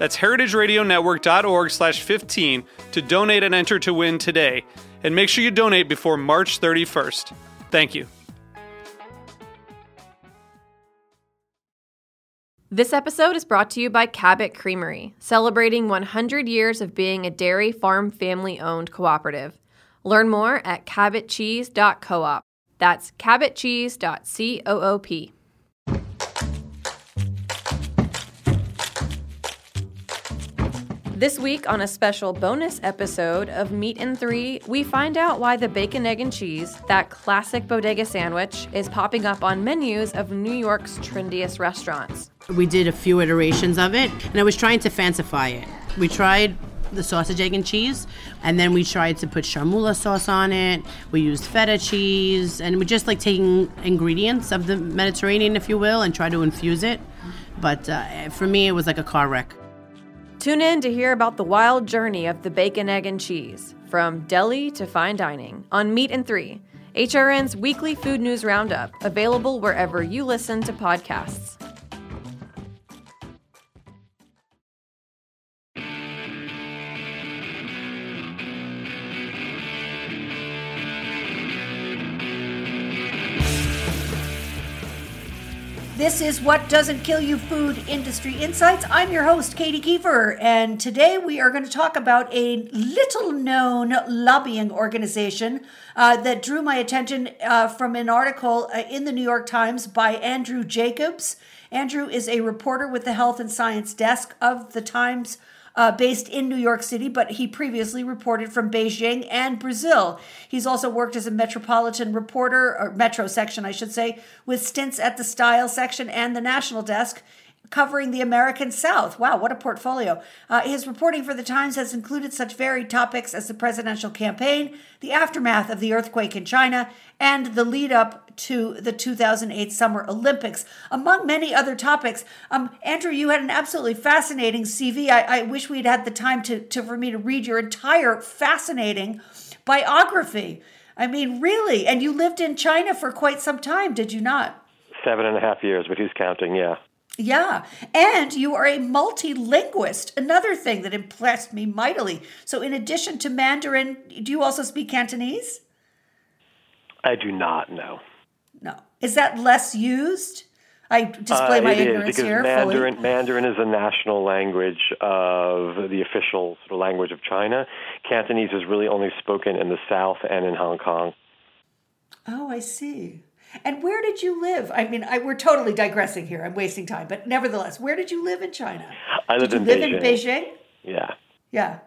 That's heritageradionetwork.org slash 15 to donate and enter to win today. And make sure you donate before March 31st. Thank you. This episode is brought to you by Cabot Creamery, celebrating 100 years of being a dairy farm family owned cooperative. Learn more at cabotcheese.coop. That's cabotcheese.coop. This week, on a special bonus episode of Meat and Three, we find out why the bacon, egg, and cheese, that classic bodega sandwich, is popping up on menus of New York's trendiest restaurants. We did a few iterations of it, and I was trying to fancify it. We tried the sausage, egg, and cheese, and then we tried to put chermoula sauce on it. We used feta cheese, and we just like taking ingredients of the Mediterranean, if you will, and try to infuse it. But uh, for me, it was like a car wreck. Tune in to hear about the wild journey of the bacon, egg, and cheese, from deli to fine dining, on Meat and Three, HRN's weekly food news roundup, available wherever you listen to podcasts. This is What Doesn't Kill You Food Industry Insights. I'm your host, Katy Keiffer, and today we are going to talk about a little known lobbying organization uh, that drew my attention uh, from an article uh, in the New York Times by Andrew Jacobs. Andrew is a reporter with the Health and Science Desk of the Times uh, based in New York City, but he previously reported from Beijing and Brazil. He's also worked as a metropolitan reporter, or metro section, I should say, with stints at the style section and the national desk covering the American South. Wow, what a portfolio. Uh, his reporting for the Times has included such varied topics as the presidential campaign, the aftermath of the earthquake in China, and the lead up to the 2008 Summer Olympics, among many other topics. Um, Andrew, you had an absolutely fascinating CV. I, I wish we'd had the time to, to for me to read your entire fascinating biography. I mean, really. And you lived in China for quite some time, did you not? Seven and a half years, but he's counting, yeah. Yeah. And you are a multilinguist, another thing that impressed me mightily. So, in addition to Mandarin, do you also speak Cantonese? I do not know. No. Is that less used? I display uh, my ignorance is, because here. Mandarin, fully. Mandarin is the national language of the official sort of language of China. Cantonese is really only spoken in the South and in Hong Kong. Oh, I see. And where did you live? I mean, I, we're totally digressing here. I'm wasting time, but nevertheless, where did you live in China? I lived in live Beijing. in Beijing? Yeah. Yeah.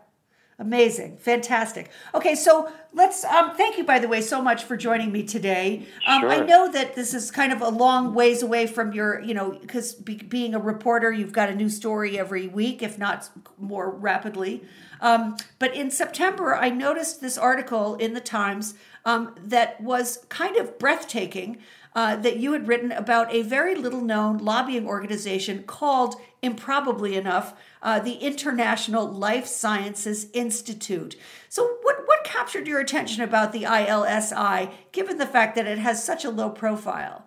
Amazing. Fantastic. Okay, so let's um thank you by the way so much for joining me today. Um I know that this is kind of a long ways away from your, you know, cuz be, being a reporter, you've got a new story every week if not more rapidly. Um but in September I noticed this article in the Times um that was kind of breathtaking. Uh, that you had written about a very little known lobbying organization called, improbably enough, uh, the International Life Sciences Institute. So, what, what captured your attention about the ILSI, given the fact that it has such a low profile?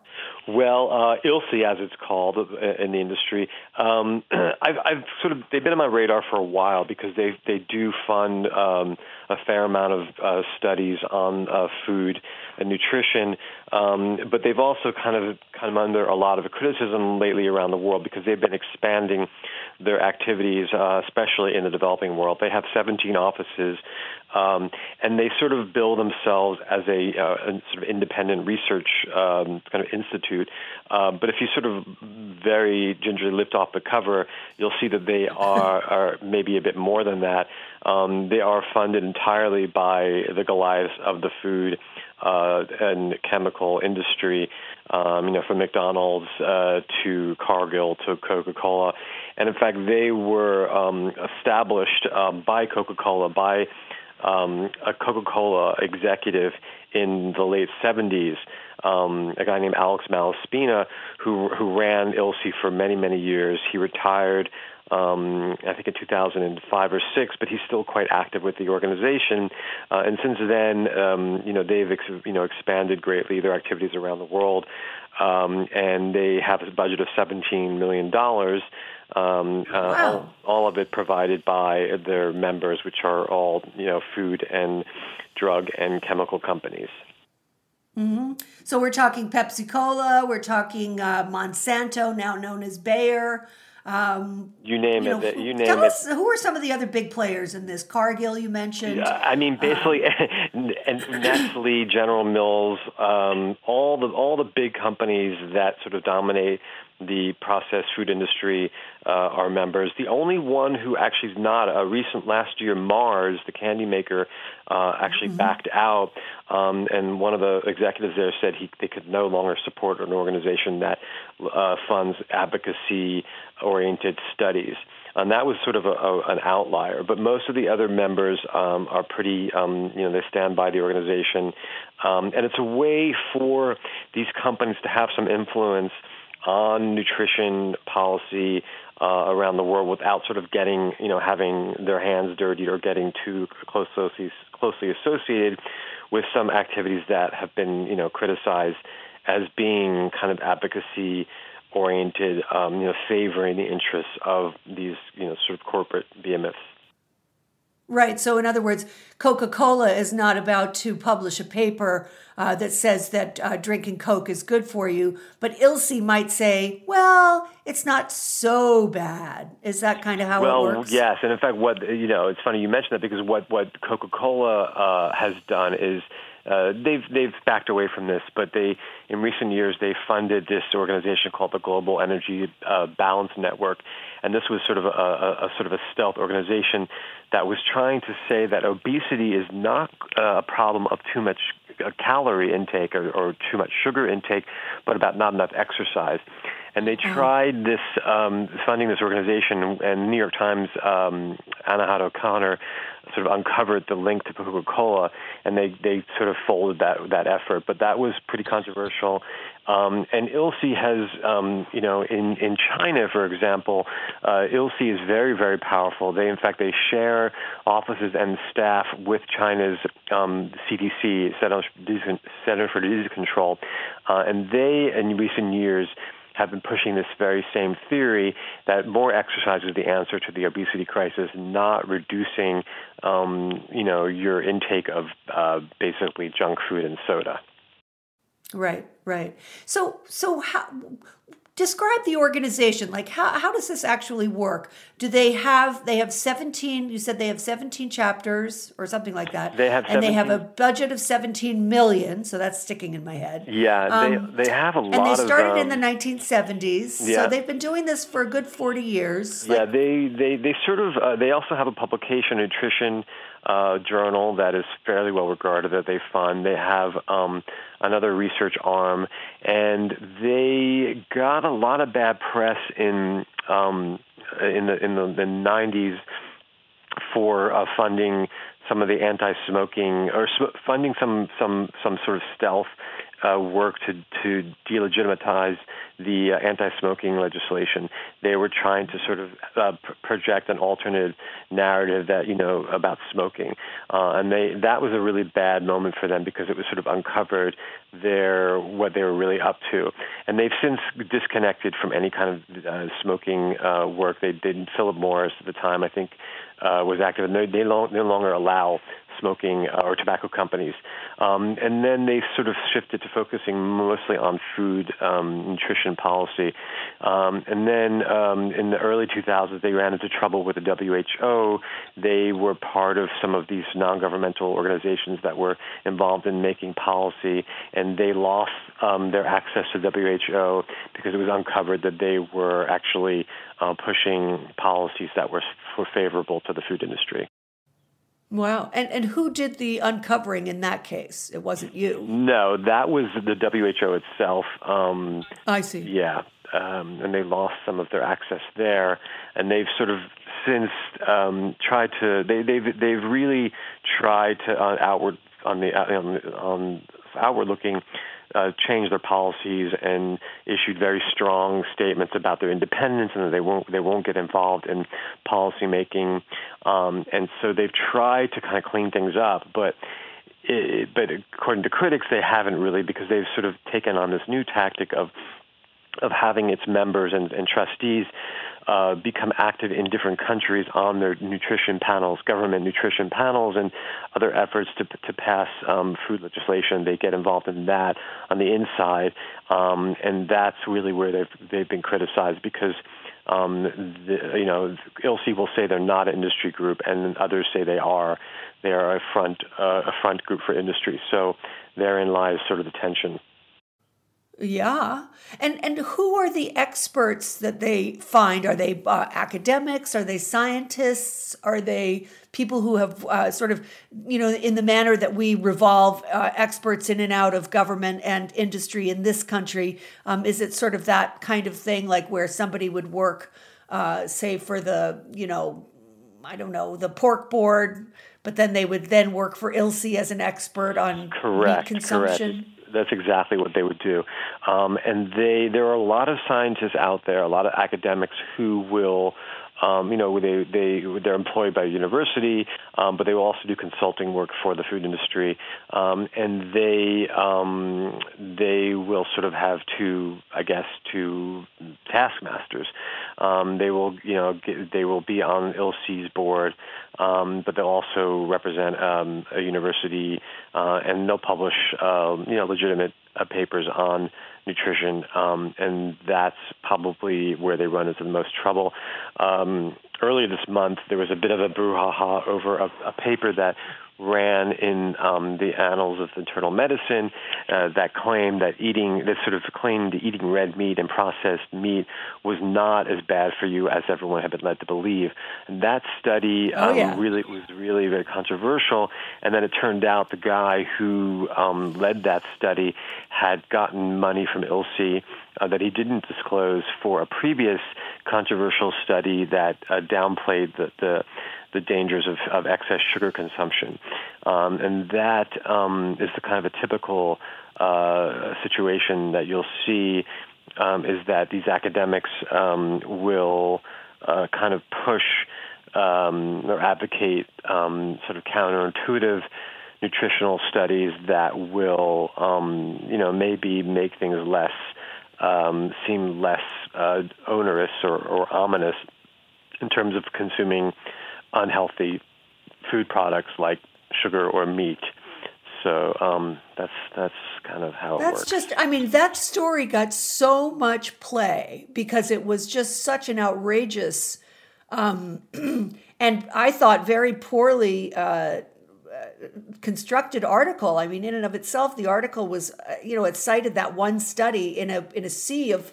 Well, uh, ILSI, as it's called uh, in the industry, um, I've, I've sort of they've been on my radar for a while because they they do fund um, a fair amount of uh, studies on uh, food and nutrition, um, but they've also kind of kind of under a lot of criticism lately around the world because they've been expanding their activities, uh, especially in the developing world. They have 17 offices, um, and they sort of bill themselves as a, uh, a sort of independent research um, kind of institute. Uh, but if you sort of very gingerly lift off the cover, you'll see that they are, are maybe a bit more than that. Um, they are funded entirely by the Goliaths of the food uh, and chemical industry, um, you know, from McDonald's uh, to Cargill to Coca-Cola, and in fact, they were um, established um, by Coca-Cola by um, a Coca-Cola executive in the late 70s, um, a guy named Alex Malaspina, who who ran ILSI for many many years. He retired um, I think in 2005 or six, but he's still quite active with the organization. Uh, and since then, um, you know, they've ex- you know expanded greatly their activities around the world, um, and they have a budget of 17 million dollars. Um, uh, wow. all, all of it provided by their members, which are all you know food and drug and chemical companies. Mm-hmm. So we're talking Pepsi Cola, we're talking uh, Monsanto, now known as Bayer. Um, you name you know, it. You name tell it. Us, who are some of the other big players in this? Cargill, you mentioned. Yeah, I mean, basically, um, Nestle, General Mills, um, all the all the big companies that sort of dominate the processed food industry uh, are members. The only one who actually is not, a recent last year, Mars, the candy maker, uh, actually mm-hmm. backed out. Um, and one of the executives there said he, they could no longer support an organization that uh, funds advocacy oriented studies. And that was sort of a, a, an outlier. But most of the other members um, are pretty, um, you know, they stand by the organization. Um, and it's a way for these companies to have some influence on nutrition policy uh, around the world without sort of getting, you know, having their hands dirty or getting too closely closely associated with some activities that have been, you know, criticized as being kind of advocacy oriented, um, you know, favoring the interests of these, you know, sort of corporate behemoths. Right. So, in other words, Coca Cola is not about to publish a paper uh, that says that uh, drinking Coke is good for you, but ILSI might say, well, it's not so bad. Is that kind of how well, it works? Well, yes. And in fact, what, you know, it's funny you mentioned that because what, what Coca Cola uh, has done is uh, they've they've backed away from this, but they in recent years they funded this organization called the Global Energy uh, Balance Network, and this was sort of a, a, a, sort of a stealth organization that was trying to say that obesity is not uh, a problem of too much uh, calorie intake or, or too much sugar intake, but about not enough exercise. And they uh-huh. tried this um, funding this organization, and New York Times um, Anahad O'Connor sort of uncovered the link to Coca-Cola, and they they sort of folded that that effort. But that was pretty controversial. Um, and ILSI has, um, you know, in, in China, for example, uh, is very, very powerful. They, in fact, they share offices and staff with China's um, CDC, Center for Disease Control, uh, and they, in recent years, have been pushing this very same theory that more exercise is the answer to the obesity crisis, not reducing, um, you know, your intake of uh, basically junk food and soda. Right, right. So, so how? Describe the organization. Like how, how does this actually work? Do they have they have 17 you said they have 17 chapters or something like that? They have and they have a budget of 17 million so that's sticking in my head. Yeah um, they, they have a lot of and they started of, um, in the 1970s yeah. so they've been doing this for a good 40 years. Yeah they, they they sort of uh, they also have a publication nutrition uh, journal that is fairly well regarded that they fund. They have um, another research arm, and they got a lot of bad press in um, in the in the, the 90s for uh, funding some of the anti-smoking or sm- funding some some some sort of stealth uh, work to to delegitimize the uh, anti-smoking legislation. They were trying to sort of uh, pr- project an alternate narrative that you know about smoking, uh, and they that was a really bad moment for them because it was sort of uncovered their what they were really up to, and they've since disconnected from any kind of uh, smoking uh, work. They did Philip Morris at the time, I think, uh, was active, and they, no longer allow smoking uh, or tobacco companies. Um, and then they sort of shifted to focusing mostly on food um, nutrition policy. Um, and then um, in the early 2000s, they ran into trouble with the WHO. They were part of some of these non-governmental organizations that were involved in making policy, and they lost um, their access to WHO because it was uncovered that they were actually uh, pushing policies that were, were favorable to the food industry. Wow. And and who did the uncovering in that case? It wasn't you. No, that was the WHO itself. Um, I see. Yeah. Um, and they lost some of their access there, and they've sort of since um, tried to they, they've they've really tried to uh, outward on the on, on outward looking uh, changed their policies and issued very strong statements about their independence and that they won't they won't get involved in policy making. Um, and so they've tried to kind of clean things up, but. It, but according to critics, they haven't really because they've sort of taken on this new tactic of of having its members and, and trustees uh, become active in different countries on their nutrition panels, government nutrition panels, and other efforts to to pass um, food legislation. They get involved in that on the inside, um, and that's really where they've they've been criticized because. Um, the, you know, ILSI will say they're not an industry group, and others say they are. They are a front uh, a front group for industry. So therein lies sort of the tension. Yeah. And and who are the experts that they find? Are they uh, academics? Are they scientists? Are they people who have uh, sort of, you know, in the manner that we revolve uh, experts in and out of government and industry in this country? Um, is it sort of that kind of thing, like where somebody would work, uh, say, for the, you know, I don't know, the pork board, but then they would then work for ILSI as an expert on correct, meat consumption? Correct that's exactly what they would do. Um, and they there are a lot of scientists out there, a lot of academics who will um, you know, they they they're employed by a university, um, but they will also do consulting work for the food industry, um, and they um, they will sort of have two, I guess, two taskmasters. Um, they will, you know, get, they will be on ILSI's board, um, but they'll also represent um, a university, uh, and they'll publish, um, you know, legitimate uh, papers on nutrition, um, and that's probably where they run into the most trouble. Um, earlier this month, there was a bit of a brouhaha over a, a paper that ran in um, the Annals of Internal Medicine uh, that claimed that eating, that sort of claimed that eating red meat and processed meat was not as bad for you as everyone had been led to believe. And that study oh, um, yeah. really was really very controversial. And then it turned out the guy who um, led that study had gotten money from ILSI uh, that he didn't disclose for a previous controversial study that uh, downplayed the, the the dangers of, of excess sugar consumption. Um, and that um, is the kind of a typical uh, situation that you'll see um, is that these academics um, will uh, kind of push um, or advocate um, sort of counterintuitive nutritional studies that will, you know, maybe make things less um, seem less uh, onerous or, or, ominous in terms of consuming unhealthy food products like sugar or meat. So um, that's that's kind of how that's it works. That's just. I mean, that story got so much play because it was just such an outrageous, um, and I thought very poorly. Uh, constructed article. I mean, in and of itself, the article was, uh, you know, it cited that one study in a in a sea of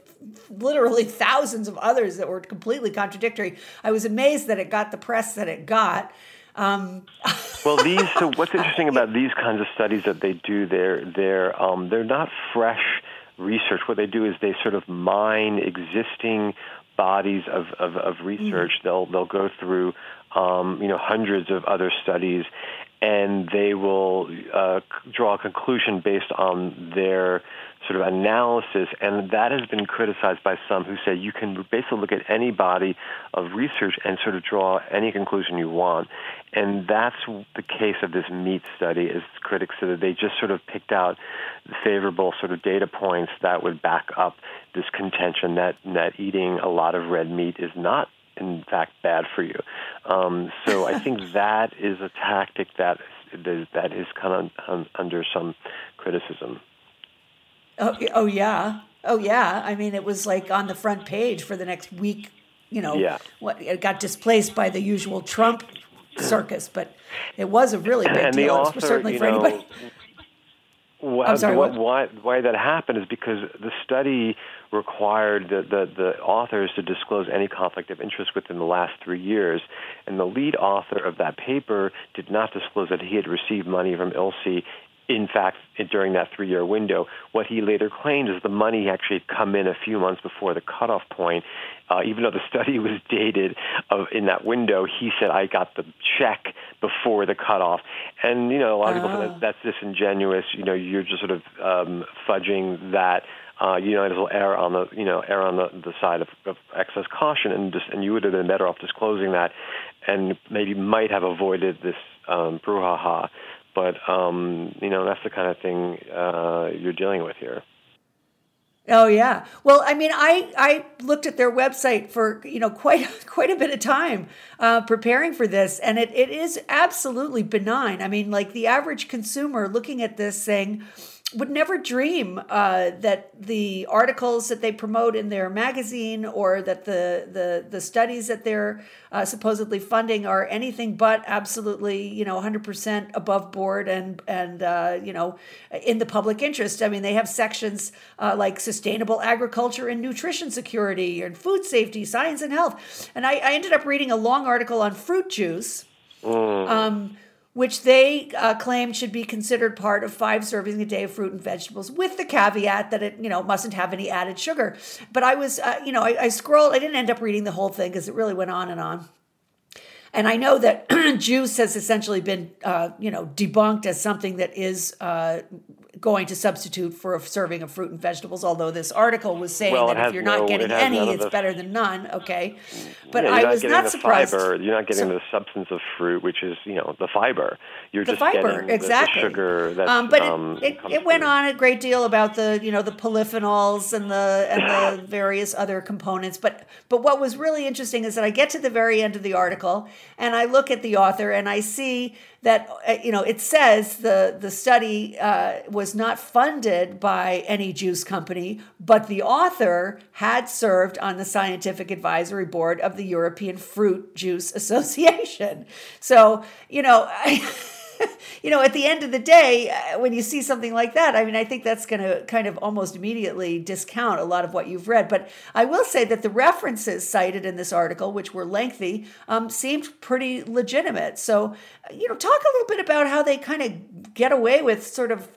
literally thousands of others that were completely contradictory. I was amazed that it got the press that it got. Um, well, these. So, what's interesting about these kinds of studies that they do? They're they're um, they're not fresh research. What they do is they sort of mine existing bodies of of, of research. Mm-hmm. They'll they'll go through um, you know hundreds of other studies and they will uh, draw a conclusion based on their sort of analysis, and that has been criticized by some who say you can basically look at any body of research and sort of draw any conclusion you want. And that's the case of this meat study, as critics said that they just sort of picked out favorable sort of data points that would back up this contention that, that eating a lot of red meat is not in fact bad for you. Um, so I think that is a tactic that that is kind of under some criticism. Oh, oh yeah, oh yeah. I mean, it was like on the front page for the next week. You know, yeah. what it got displaced by the usual Trump circus, but it was a really big and deal. Author, certainly for know, anybody. Well, I'm sorry, what? Why, why that happened is because the study required the, the, the authors to disclose any conflict of interest within the last three years, and the lead author of that paper did not disclose that he had received money from ILSI in fact, during that three year window. What he later claimed is the money actually had come in a few months before the cutoff point. Uh, even though the study was dated of, in that window, he said, I got the check before the cutoff. And, you know, a lot of people say that, that's disingenuous. You know, you're just sort of um, fudging that. Uh, you might as well err on the you know err on the, the side of, of excess caution, and just and you would have been better off disclosing that, and maybe might have avoided this um, brouhaha. But um, you know, that's the kind of thing uh, you're dealing with here. Oh yeah. Well, I mean, I I looked at their website for you know quite quite a bit of time uh, preparing for this, and it, it is absolutely benign. I mean, like the average consumer looking at this saying, would never dream uh, that the articles that they promote in their magazine or that the the, the studies that they're uh, supposedly funding are anything but absolutely you know 100% above board and and uh, you know in the public interest. I mean, they have sections uh, like sustainable agriculture and nutrition security and food safety, science and health. And I, I ended up reading a long article on fruit juice. Mm. Um, which they uh, claim should be considered part of five servings a day of fruit and vegetables, with the caveat that it, you know, mustn't have any added sugar. But I was, uh, you know, I, I scrolled. I didn't end up reading the whole thing because it really went on and on. And I know that juice has essentially been, uh, you know, debunked as something that is uh, going to substitute for a serving of fruit and vegetables. Although this article was saying well, that if you're no, not getting any, it's the, better than none. Okay, but yeah, I was not surprised. Fiber. You're not getting so, the substance of fruit, which is you know the fiber. You're the just fiber, getting exactly. the, the sugar. That's, um, but um, it, it, it went on a great deal about the you know the polyphenols and the and the various other components. But but what was really interesting is that I get to the very end of the article and I look at the author and I see that uh, you know it says the the study uh, was not funded by any juice company, but the author had served on the scientific advisory board of the European Fruit Juice Association. So you know. You know, at the end of the day, uh, when you see something like that, I mean, I think that's going to kind of almost immediately discount a lot of what you've read. But I will say that the references cited in this article, which were lengthy, um, seemed pretty legitimate. So, you know, talk a little bit about how they kind of get away with sort of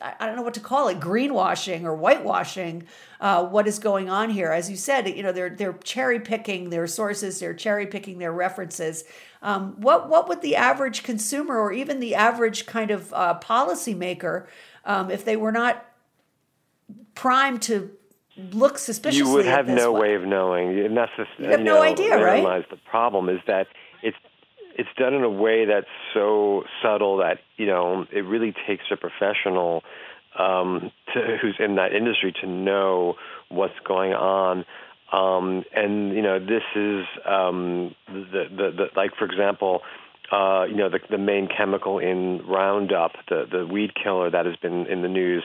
I don't know what to call it, greenwashing or whitewashing. Uh, what is going on here? As you said, you know they're they're cherry picking their sources, they're cherry picking their references. Um, what what would the average consumer or even the average kind of uh, policymaker, um, if they were not primed to look suspiciously, you would have no way. way of knowing. And that's just, you have you no know, idea, right? The problem is that it's it's done in a way that's so subtle that you know it really takes a professional um, to, who's in that industry to know what's going on. Um, and you know, this is um, the, the the like for example, uh, you know, the the main chemical in Roundup, the the weed killer that has been in the news,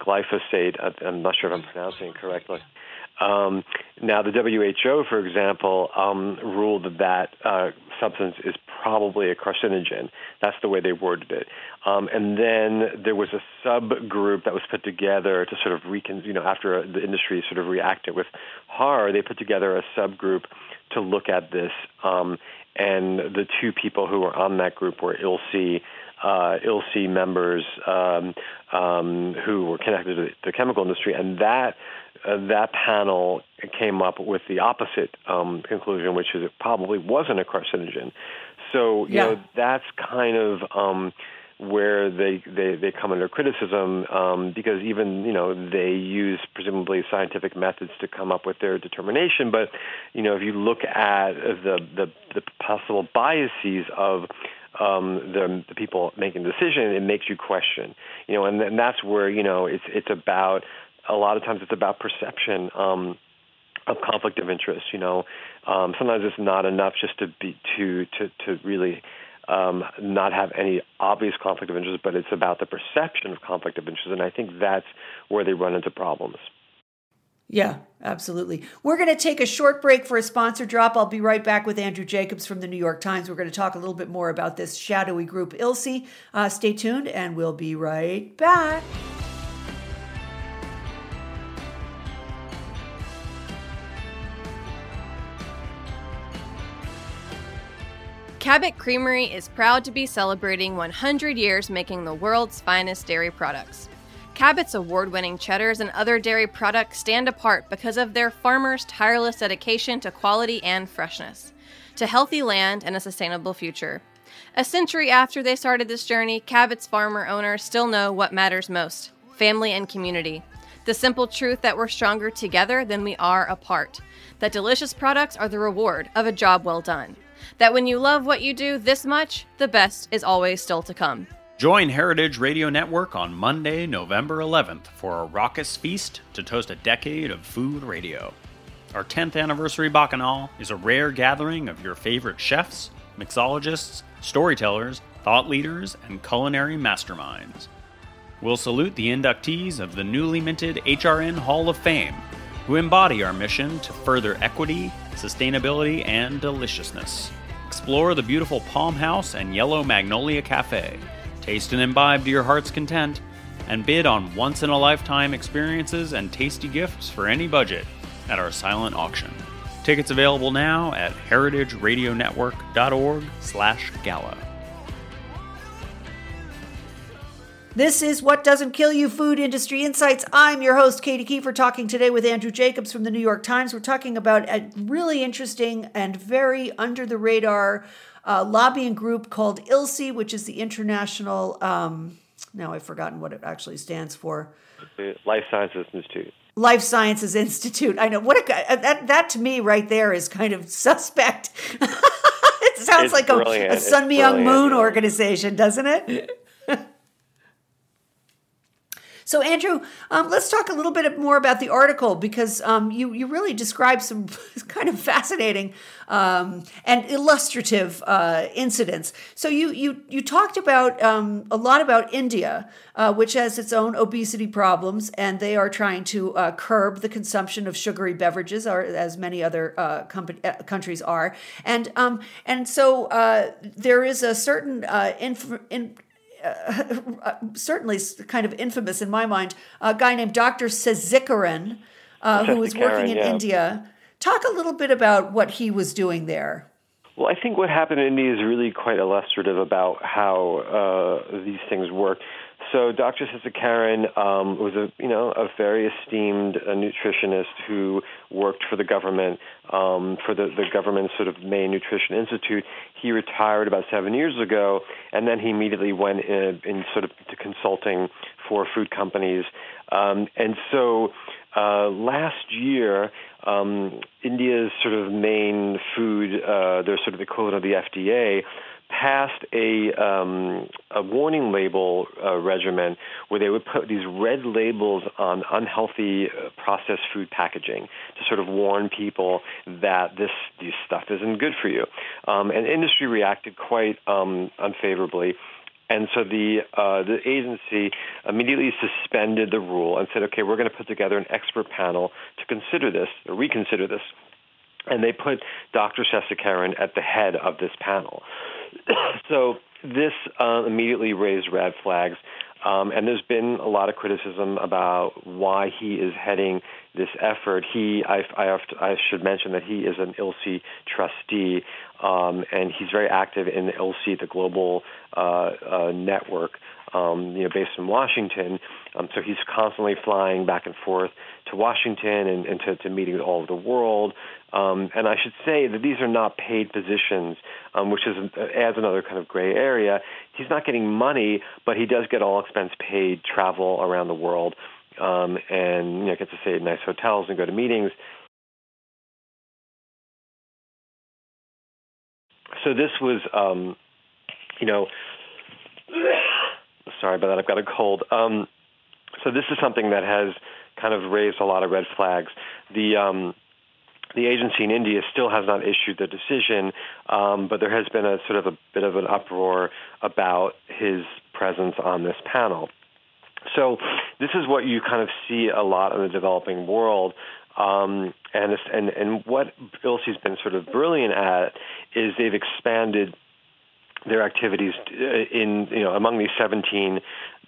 glyphosate. I'm not sure if I'm pronouncing it correctly. Um, now, the WHO, for example, um, ruled that that uh, substance is probably a carcinogen. That's the way they worded it. Um, and then there was a subgroup that was put together to sort of recon, you know, after the industry sort of reacted with horror, they put together a subgroup to look at this. Um, and the two people who were on that group were ILSI, uh, ILSI members um, um, who were connected to the chemical industry, and that uh, that panel came up with the opposite um, conclusion, which is it probably wasn't a carcinogen. So you yeah. know that's kind of um, where they, they, they come under criticism um, because even you know they use presumably scientific methods to come up with their determination. But you know if you look at the the, the possible biases of um, the, the people making the decision, it makes you question. You know, and, and that's where you know it's it's about a lot of times it's about perception. Um, of conflict of interest. You know, um, sometimes it's not enough just to be to to to really um, not have any obvious conflict of interest, but it's about the perception of conflict of interest. And I think that's where they run into problems. Yeah, absolutely. We're going to take a short break for a sponsor drop. I'll be right back with Andrew Jacobs from the New York Times. We're going to talk a little bit more about this shadowy group, ILSI. Uh, stay tuned, and we'll be right back. Cabot Creamery is proud to be celebrating 100 years making the world's finest dairy products. Cabot's award winning cheddars and other dairy products stand apart because of their farmers' tireless dedication to quality and freshness, to healthy land and a sustainable future. A century after they started this journey, Cabot's farmer owners still know what matters most family and community. The simple truth that we're stronger together than we are apart. That delicious products are the reward of a job well done that when you love what you do this much, the best is always still to come. Join Heritage Radio Network on Monday, November 11th for a raucous feast to toast a decade of food radio. Our 10th anniversary Bacchanal is a rare gathering of your favorite chefs, mixologists, storytellers, thought leaders, and culinary masterminds. We'll salute the inductees of the newly minted HRN Hall of Fame who embody our mission to further equity, sustainability, and deliciousness. Explore the beautiful Palm House and Yellow Magnolia Cafe, taste and imbibe to your heart's content, and bid on once in a lifetime experiences and tasty gifts for any budget at our silent auction. Tickets available now at heritageradionetwork.org/gala. This is What Doesn't Kill You Food Industry Insights. I'm your host, Katy Keiffer, talking today with Andrew Jacobs from the New York Times. We're talking about a really interesting and very under the radar uh, lobbying group called ILSI, which is the International, um, now I've forgotten what it actually stands for. Life Sciences Institute. Life Sciences Institute. I know what a, uh, that that to me right there is kind of suspect. it sounds It's like a, brilliant. a Sun Myung brilliant, Moon organization, doesn't it? So, Andrew, um, let's talk a little bit more about the article because um, you you really describe some kind of fascinating um, and illustrative uh, incidents. So, you you you talked about um, a lot about India, uh, which has its own obesity problems, and they are trying to uh, curb the consumption of sugary beverages, or as many other uh, company, uh, countries are, and um, and so uh, there is a certain inf- in, uh, certainly kind of infamous in my mind, a guy named Dr. Sesikeran, uh, who was working in yeah. India. Talk a little bit about what he was doing there. Well, I think what happened in India is really quite illustrative about how uh, these things work. So, Dr. Sesikeran um, was a you know a very esteemed uh, nutritionist who worked for the government um, for the, the government's sort of main nutrition institute. He retired about seven years ago, and then he immediately went in, in sort of to consulting for food companies. Um, and so, uh, last year, um, India's sort of main food, uh, their sort of equivalent of the FDA, passed a um, a warning label uh, regimen where they would put these red labels on unhealthy uh, processed food packaging to sort of warn people that this this stuff isn't good for you. Um, and industry reacted quite um, unfavorably. And so the uh, the agency immediately suspended the rule and said, okay, we're going to put together an expert panel to consider this or reconsider this. And they put Dr. Sesikeran at the head of this panel. so this uh, immediately raised red flags. Um, and there's been a lot of criticism about why he is heading this effort. He, I, I, have to, I should mention that he is an ILSI trustee, um, and he's very active in ILSI, the global uh, uh, network, um, you know, based in Washington. Um, so he's constantly flying back and forth to Washington and, and to, to meetings all over the world. Um, and I should say that these are not paid positions, um, which is adds another kind of gray area. He's not getting money, but he does get all expense paid travel around the world, um, and you know gets to stay at nice hotels and go to meetings. So this was, um, you know, sorry about that. I've got a cold. Um, so this is something that has kind of raised a lot of red flags. The um, the agency in India still has not issued the decision, um, but there has been a sort of a bit of an uproar about his presence on this panel. So this is what you kind of see a lot in the developing world. Um, and, and and what ILSI's been sort of brilliant at is they've expanded their activities uh, in you know among these 17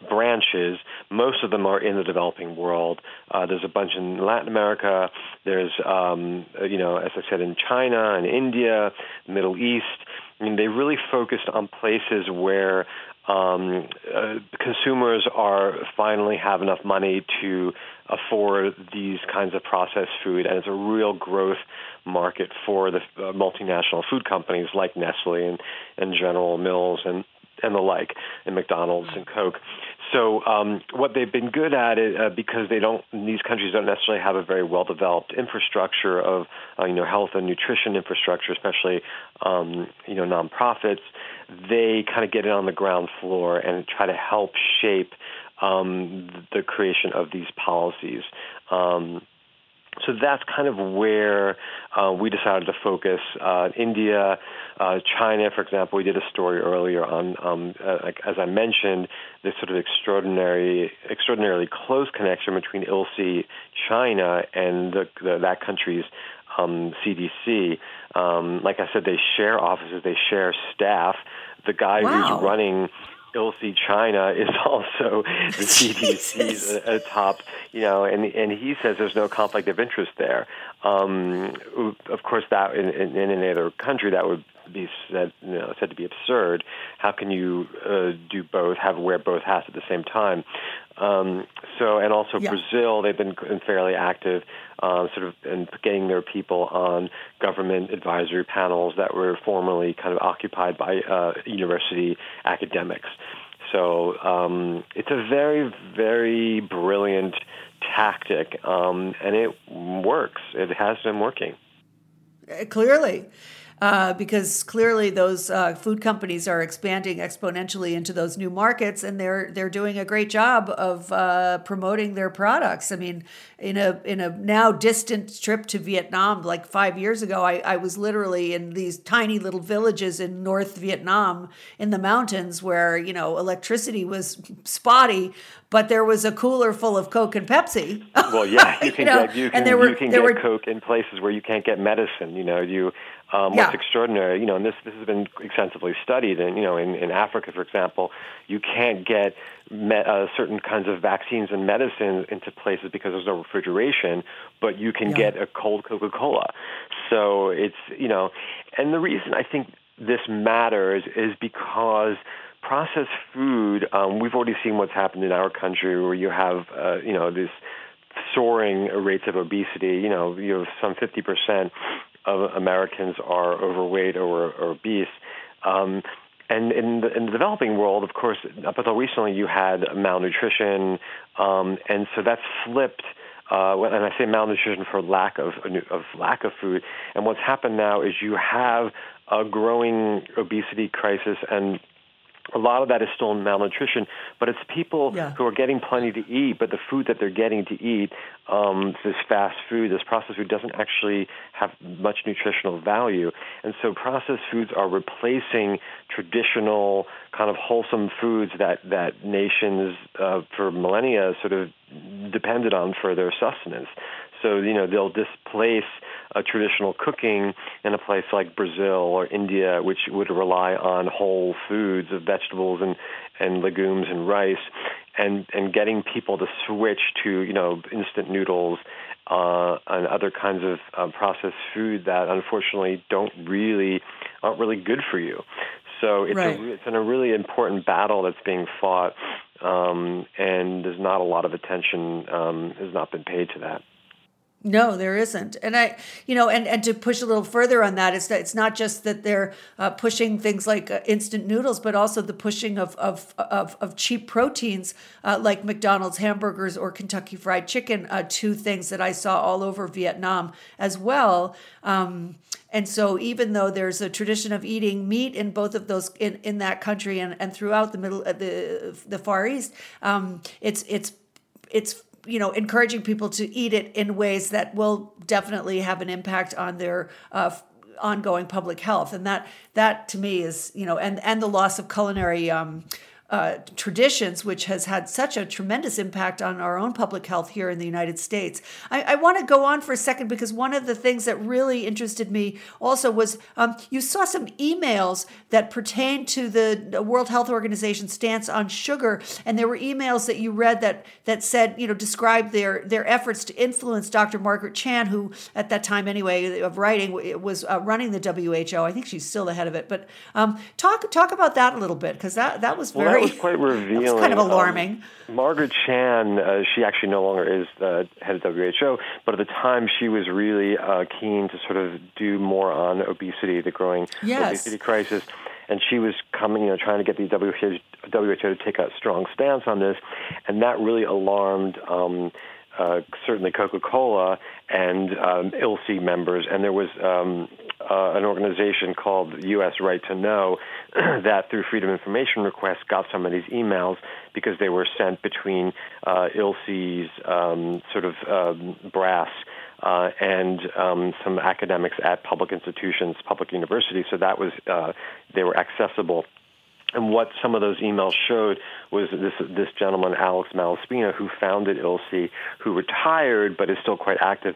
branches. Most of them are in the developing world. Uh, there's a bunch in Latin America. There's um, uh, you know as I said in China and India, Middle East. I mean, they really focused on places where um, uh, consumers are finally have enough money to afford these kinds of processed food, and it's a real growth market for the uh, multinational food companies like Nestle and, and General Mills and and the like, and McDonald's and Coke. So um, what they've been good at it uh, because they don't these countries don't necessarily have a very well developed infrastructure of uh, you know health and nutrition infrastructure, especially um, you know nonprofits. They kind of get it on the ground floor and try to help shape um, the creation of these policies. Um, so that's kind of where uh, we decided to focus. Uh, India, uh, China, for example, we did a story earlier on, um, uh, as I mentioned, this sort of extraordinary, extraordinarily close connection between ILSI, China, and the, the, that country's um, CDC. Um, like I said, they share offices, they share staff. The guy wow. who's running ILSI China is also the CDC's a, a top, you know, and and he says there's no conflict of interest there. Um, of course, that in, in, in any other country that would be said, you know, said to be absurd. How can you uh, do both, have wear both hats at the same time? Um, so, and also yeah. Brazil, they've been fairly active, uh, sort of, in getting their people on government advisory panels that were formerly kind of occupied by uh, university academics. So um, it's a very, very brilliant tactic, um, and it works. It has been working. Uh, clearly uh, because clearly those uh, food companies are expanding exponentially into those new markets, and they're they're doing a great job of uh, promoting their products. I mean, in a in a now distant trip to Vietnam, like five years ago, I, I was literally in these tiny little villages in North Vietnam in the mountains where you know electricity was spotty, but there was a cooler full of Coke and Pepsi. Well, yeah, you can you know, get you can, and there were, you can get were, Coke in places where you can't get medicine. You know, you um, what's yeah. extraordinary, you know, and this this has been extensively studied, and you know, in, in Africa, for example, you can't get me, uh, certain kinds of vaccines and medicines into places because there's no refrigeration, but you can yeah. get a cold Coca-Cola. So it's you know, and the reason I think this matters is because processed food. Um, we've already seen what's happened in our country, where you have uh, you know this soaring rates of obesity. You know, you have some 50 percent of Americans are overweight or, or obese. Um, and in the, in the developing world, of course, up until recently, you had malnutrition, um, and so that's flipped. Uh, and I say malnutrition for lack of of lack of food. And what's happened now is you have a growing obesity crisis and a lot of that is still malnutrition, but it's people yeah. who are getting plenty to eat, but the food that they're getting to eat, um, this fast food, this processed food, doesn't actually have much nutritional value. And so processed foods are replacing traditional kind of wholesome foods that, that nations uh, for millennia sort of depended on for their sustenance. So, you know, they'll displace a traditional cooking in a place like Brazil or India, which would rely on whole foods of vegetables and, and legumes and rice, and, and getting people to switch to, you know, instant noodles uh, and other kinds of uh, processed food that unfortunately don't really aren't really good for you. So it's right. a, it's in a really important battle that's being fought, um, and there's not a lot of attention um, has not been paid to that. No, there isn't. And I, you know, and, and to push a little further on that, it's that it's not just that they're uh, pushing things like uh, instant noodles, but also the pushing of of of, of cheap proteins uh, like McDonald's hamburgers or Kentucky Fried Chicken, uh, two things that I saw all over Vietnam as well. Um, and so, even though there's a tradition of eating meat in both of those in, in that country and, and throughout the middle uh, the the Far East, um, it's it's it's you know, encouraging people to eat it in ways that will definitely have an impact on their uh, ongoing public health. And that that to me is, you know, and and the loss of culinary um, uh, traditions, which has had such a tremendous impact on our own public health here in the United States. I, I want to go on for a second because one of the things that really interested me also was um, you saw some emails that pertain to the World Health Organization stance on sugar, and there were emails that you read that that said, you know, described their their efforts to influence Dr. Margaret Chan, who at that time anyway of writing was uh, running the WHO. I think she's still the head of it. But um, talk talk about that a little bit because that that was very that was quite revealing. It was kind of alarming. Um, Margaret Chan, uh, she actually no longer is the head of WHO, but at the time she was really uh, keen to sort of do more on obesity, the growing yes. obesity crisis. And she was coming, you know, trying to get the WHO, WHO to take a strong stance on this, and that really alarmed um, uh, certainly Coca-Cola and um, ILSI members. And there was um, uh, an organization called U.S. Right to Know that, through Freedom Information requests, got some of these emails because they were sent between uh, ILSI's um, sort of um, brass. Uh, and um, some academics at public institutions, public universities. So that was uh, they were accessible and what some of those emails showed was this this gentleman, Alex Malaspina, who founded ILSI, who retired but is still quite active.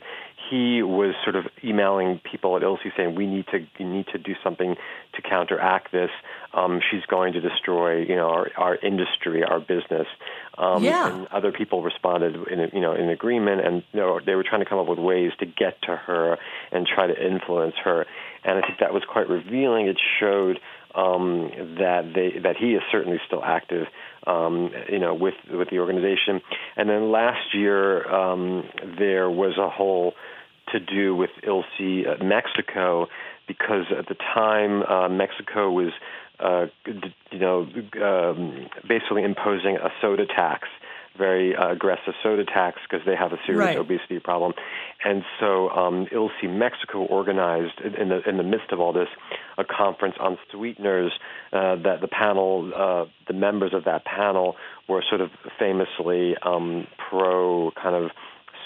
He was sort of emailing people at ILSI saying, "We need to we need to do something to counteract this. Um, she's going to destroy, you know, our, our industry, our business." Um, yeah. And other people responded in you know in agreement, and you know, they were trying to come up with ways to get to her and try to influence her. And I think that was quite revealing. It showed um, that they that he is certainly still active, um, you know, with with the organization. And then last year um, there was a whole to do with ILSI uh, Mexico because at the time uh, Mexico was. Uh, you know, um, basically imposing a soda tax very uh, aggressive soda tax because they have a serious right. obesity problem. And so um, ILSI Mexico organized in the in the midst of all this a conference on sweeteners uh, that the panel, uh, the members of that panel were sort of famously um, pro kind of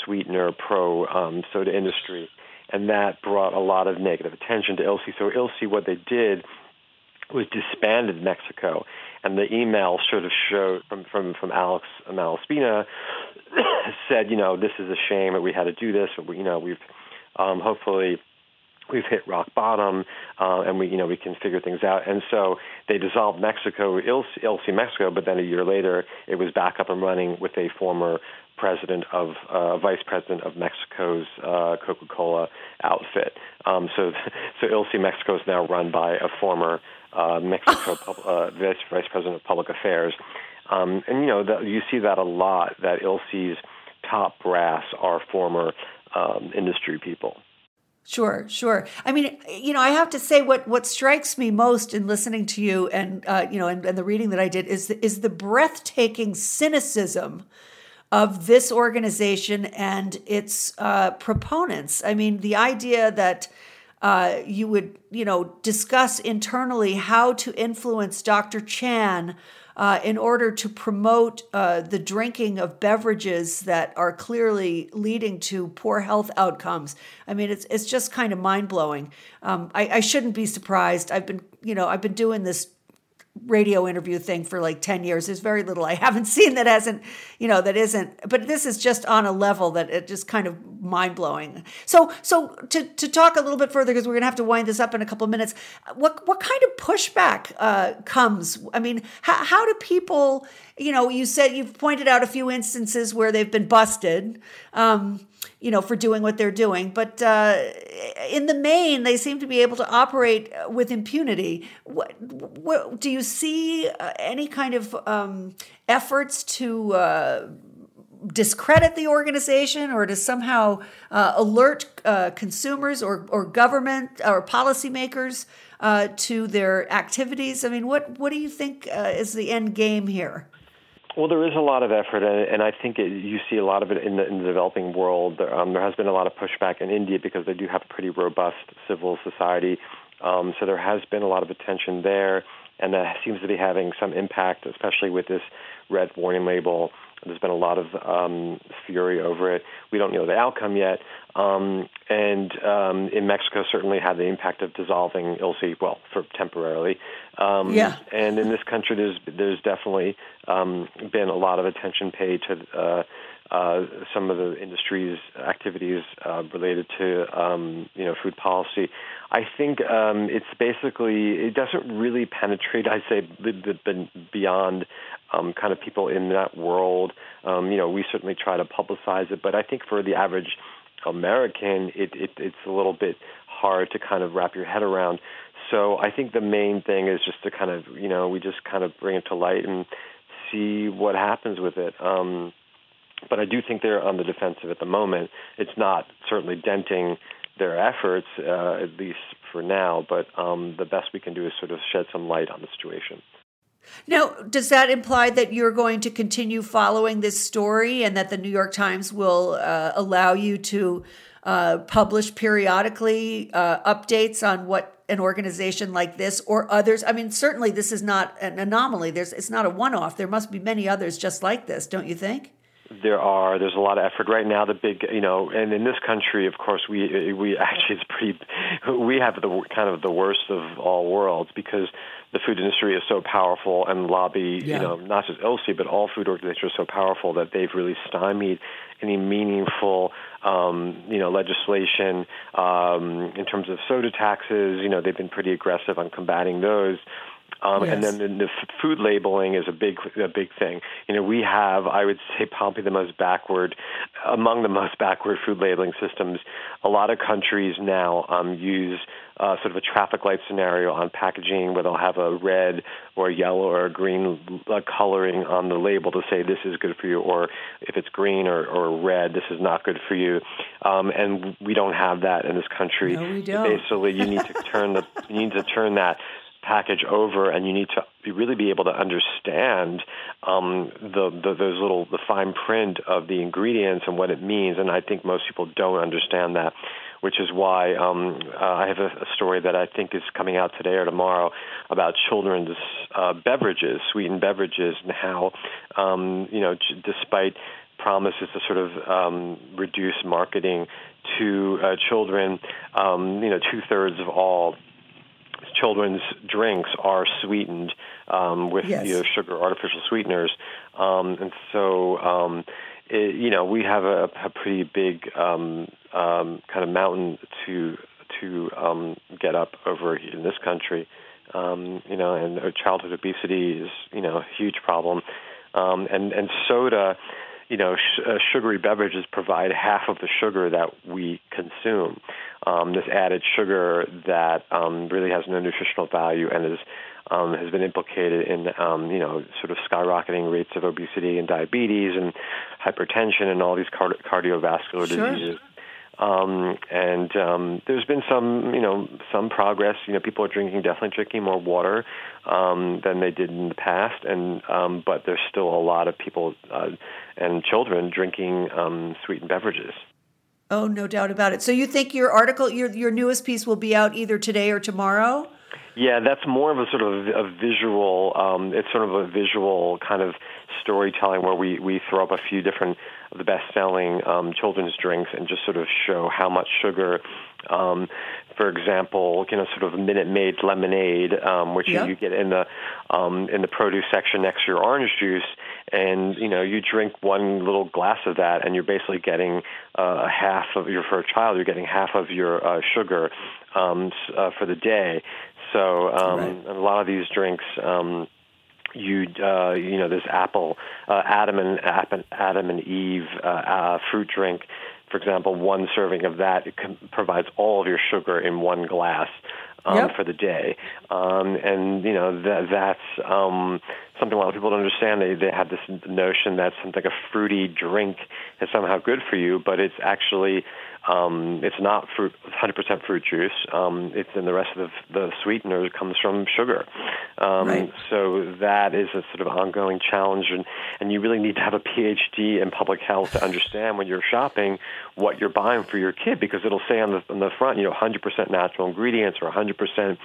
sweetener, pro um, soda industry. And that brought a lot of negative attention to ILSI. So ILSI, what they did was disbanded Mexico and the email sort of showed from from from Alex Malaspina said, you know, this is a shame that we had to do this, but we, you know, we've um, hopefully we've hit rock bottom, uh, and we, you know, we can figure things out. And so they dissolved Mexico, ILSI Mexico, but then a year later, it was back up and running with a former president of, uh, vice president of Mexico's uh, Coca-Cola outfit. Um, so, so ILSI Mexico is now run by a former uh, Mexico uh, vice, vice president of public affairs. Um, and you know, the, you see that a lot. That ILSI's top brass are former um, industry people. Sure, sure. I mean, you know, I have to say what what strikes me most in listening to you and uh, you know and, and the reading that I did is the, is the breathtaking cynicism of this organization and its uh, proponents. I mean, the idea that uh, you would, you know, discuss internally how to influence Dr. Chan uh, in order to promote uh, the drinking of beverages that are clearly leading to poor health outcomes. I mean, it's it's just kind of mind blowing. Um, I, I shouldn't be surprised. I've been, you know, I've been doing this radio interview thing for like 10 years. There's very little i haven't seen that hasn't you know that isn't but this is just on a level that it just kind of mind-blowing. So so to, to talk a little bit further because we're going to have to wind this up in a couple minutes what what kind of pushback uh, comes? I mean how, how do people you know you said you've pointed out a few instances where they've been busted um, you know, for doing what they're doing. But uh, in the main, they seem to be able to operate with impunity. What, what do you see uh, any kind of um, efforts to uh, discredit the organization or to somehow uh, alert uh, consumers or, or government or policymakers uh, to their activities? I mean, what, what do you think is the end game here? Well, there is a lot of effort, and, I think it, you see a lot of it in the, in the developing world. Um, there has been a lot of pushback in India because they do have a pretty robust civil society. Um, so there has been a lot of attention there. and that seems to be having some impact, especially with this red warning label. There's been a lot of um, fury over it. We don't know the outcome yet. Um, and um, in Mexico, certainly had the impact of dissolving ILSI, well, for temporarily. Um, yeah. And in this country, there's there's definitely um, been a lot of attention paid to uh, uh, some of the industry's activities uh, related to um, you know food policy. I think um, it's basically it doesn't really penetrate. I say beyond um, kind of people in that world. Um, you know, we certainly try to publicize it, but I think for the average American, it, it, it's a little bit hard to kind of wrap your head around. So I think the main thing is just to kind of you know we just kind of bring it to light and see what happens with it. Um, but I do think they're on the defensive at the moment. It's not certainly denting their efforts, uh, at least for now. But um, the best we can do is sort of shed some light on the situation. Now, does that imply that you're going to continue following this story and that the New York Times will uh, allow you to uh, publish periodically uh, updates on what an organization like this or others? I mean, certainly this is not an anomaly. There's, it's not a one off. There must be many others just like this, don't you think? There are. There's a lot of effort right now. The big, you know, and in this country, of course, we we actually it's pretty. We have the kind of the worst of all worlds because the food industry is so powerful and lobby, yeah. you know, not just ILSI, but all food organizations are so powerful that they've really stymied any meaningful, um, you know, legislation um, in terms of soda taxes. You know, they've been pretty aggressive on combating those. Um, yes. And then the, the food labeling is a big, a big thing. You know, we have, I would say, probably the most backward, among the most backward food labeling systems. A lot of countries now um, use uh, sort of a traffic light scenario on packaging where they'll have a red or a yellow or a green uh, coloring on the label to say this is good for you, or if it's green or, or red, this is not good for you. Um, and we don't have that in this country. No, we don't. Basically, you need to turn the you need to turn that package over, and you need to really be able to understand um, the, the those little the fine print of the ingredients and what it means. And I think most people don't understand that, which is why um, uh, I have a, a story that I think is coming out today or tomorrow about children's uh, beverages, sweetened beverages, and how um, you know, despite promises to sort of um, reduce marketing to uh, children, um, you know, two thirds of all children's drinks are sweetened um, with yes. you know, sugar, artificial sweeteners, um, and so um, it, you know we have a, a pretty big um, um, kind of mountain to to um, get up over in this country. Um, you know, and childhood obesity is you know a huge problem, um, and and soda you know, sh- uh, sugary beverages provide half of the sugar that we consume. Um, this added sugar that um, really has no nutritional value and is um, has been implicated in um, you know sort of skyrocketing rates of obesity and diabetes and hypertension and all these card- cardiovascular sure. diseases. Um, and um, there's been some, you know, some progress. You know, people are drinking, definitely drinking more water um, than they did in the past, and um, but there's still a lot of people uh, and children drinking um, sweetened beverages. Oh, no doubt about it. So you think your article, your your newest piece, will be out either today or tomorrow? Yeah, that's more of a sort of a visual. Um, it's sort of a visual kind of storytelling where we we throw up a few different of the best-selling um, children's drinks and just sort of show how much sugar. Um, for example, you know, sort of Minute Maid lemonade, um, which yep. you, you get in the um, in the produce section next to your orange juice, and you know, you drink one little glass of that, and you're basically getting uh, half of your for a child, you're getting half of your uh, sugar um, uh, for the day. So um, right. a lot of these drinks. Um, you uh, you know this apple uh, Adam and Adam and Eve uh, uh, fruit drink, for example, one serving of that it provides all of your sugar in one glass. Um, yep. for the day, um, and you know that that's um, something a lot of people don't understand. They they have this notion that something like a fruity drink is somehow good for you, but it's actually Um, it's not fruit, 100% fruit juice. Um, it's in the rest of the, the sweetener comes from sugar. Um, Right. So that is a sort of ongoing challenge, and, and you really need to have a PhD in public health to understand when you're shopping what you're buying for your kid because it'll say on the on the front, you know, 100% natural ingredients or 100%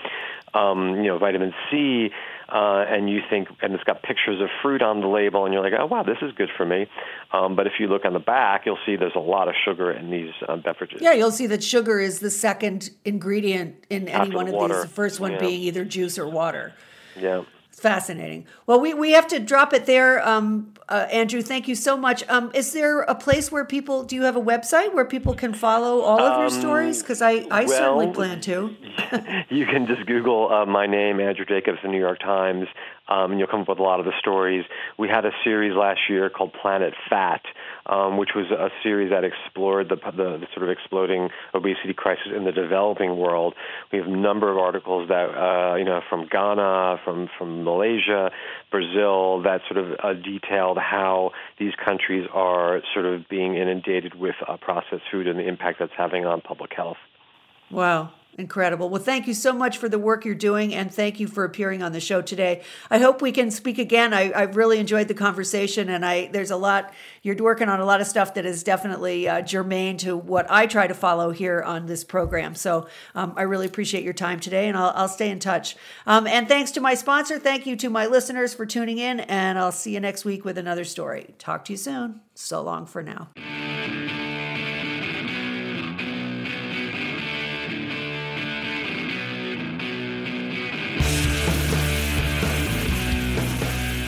um, you know vitamin C, uh, and you think, and it's got pictures of fruit on the label, and you're like, oh wow, this is good for me. Um, but if you look on the back, you'll see there's a lot of sugar in these uh, beverages. Yeah, you'll see that sugar is the second ingredient in any After one of water. these. The first one Yeah. being either juice or water. Yeah. It's fascinating. Well, we, we have to drop it there. Um, uh, Andrew, thank you so much. Um, is there a place where people, do you have a website where people can follow all of your stories? Because I, I certainly Um, plan to. you can just Google uh, my name, Andrew Jacobs, the New York Times, um, and you'll come up with a lot of the stories. We had a series last year called Planet Fat, um, which was a series that explored the, the, the sort of exploding obesity crisis in the developing world. We have a number of articles that, uh, you know, from Ghana, from, from Malaysia, Brazil, that sort of uh, detailed how these countries are sort of being inundated with uh, processed food and the impact that's having on public health. Wow. Incredible. Well, thank you so much for the work you're doing, and thank you for appearing on the show today. I hope we can speak again. I, I really enjoyed the conversation, and I there's a lot you're working on a lot of stuff that is definitely uh, germane to what I try to follow here on this program. So um, I really appreciate your time today, and I'll, I'll stay in touch. Um, and thanks to my sponsor. Thank you to my listeners for tuning in, and I'll see you next week with another story. Talk to you soon. So long for now.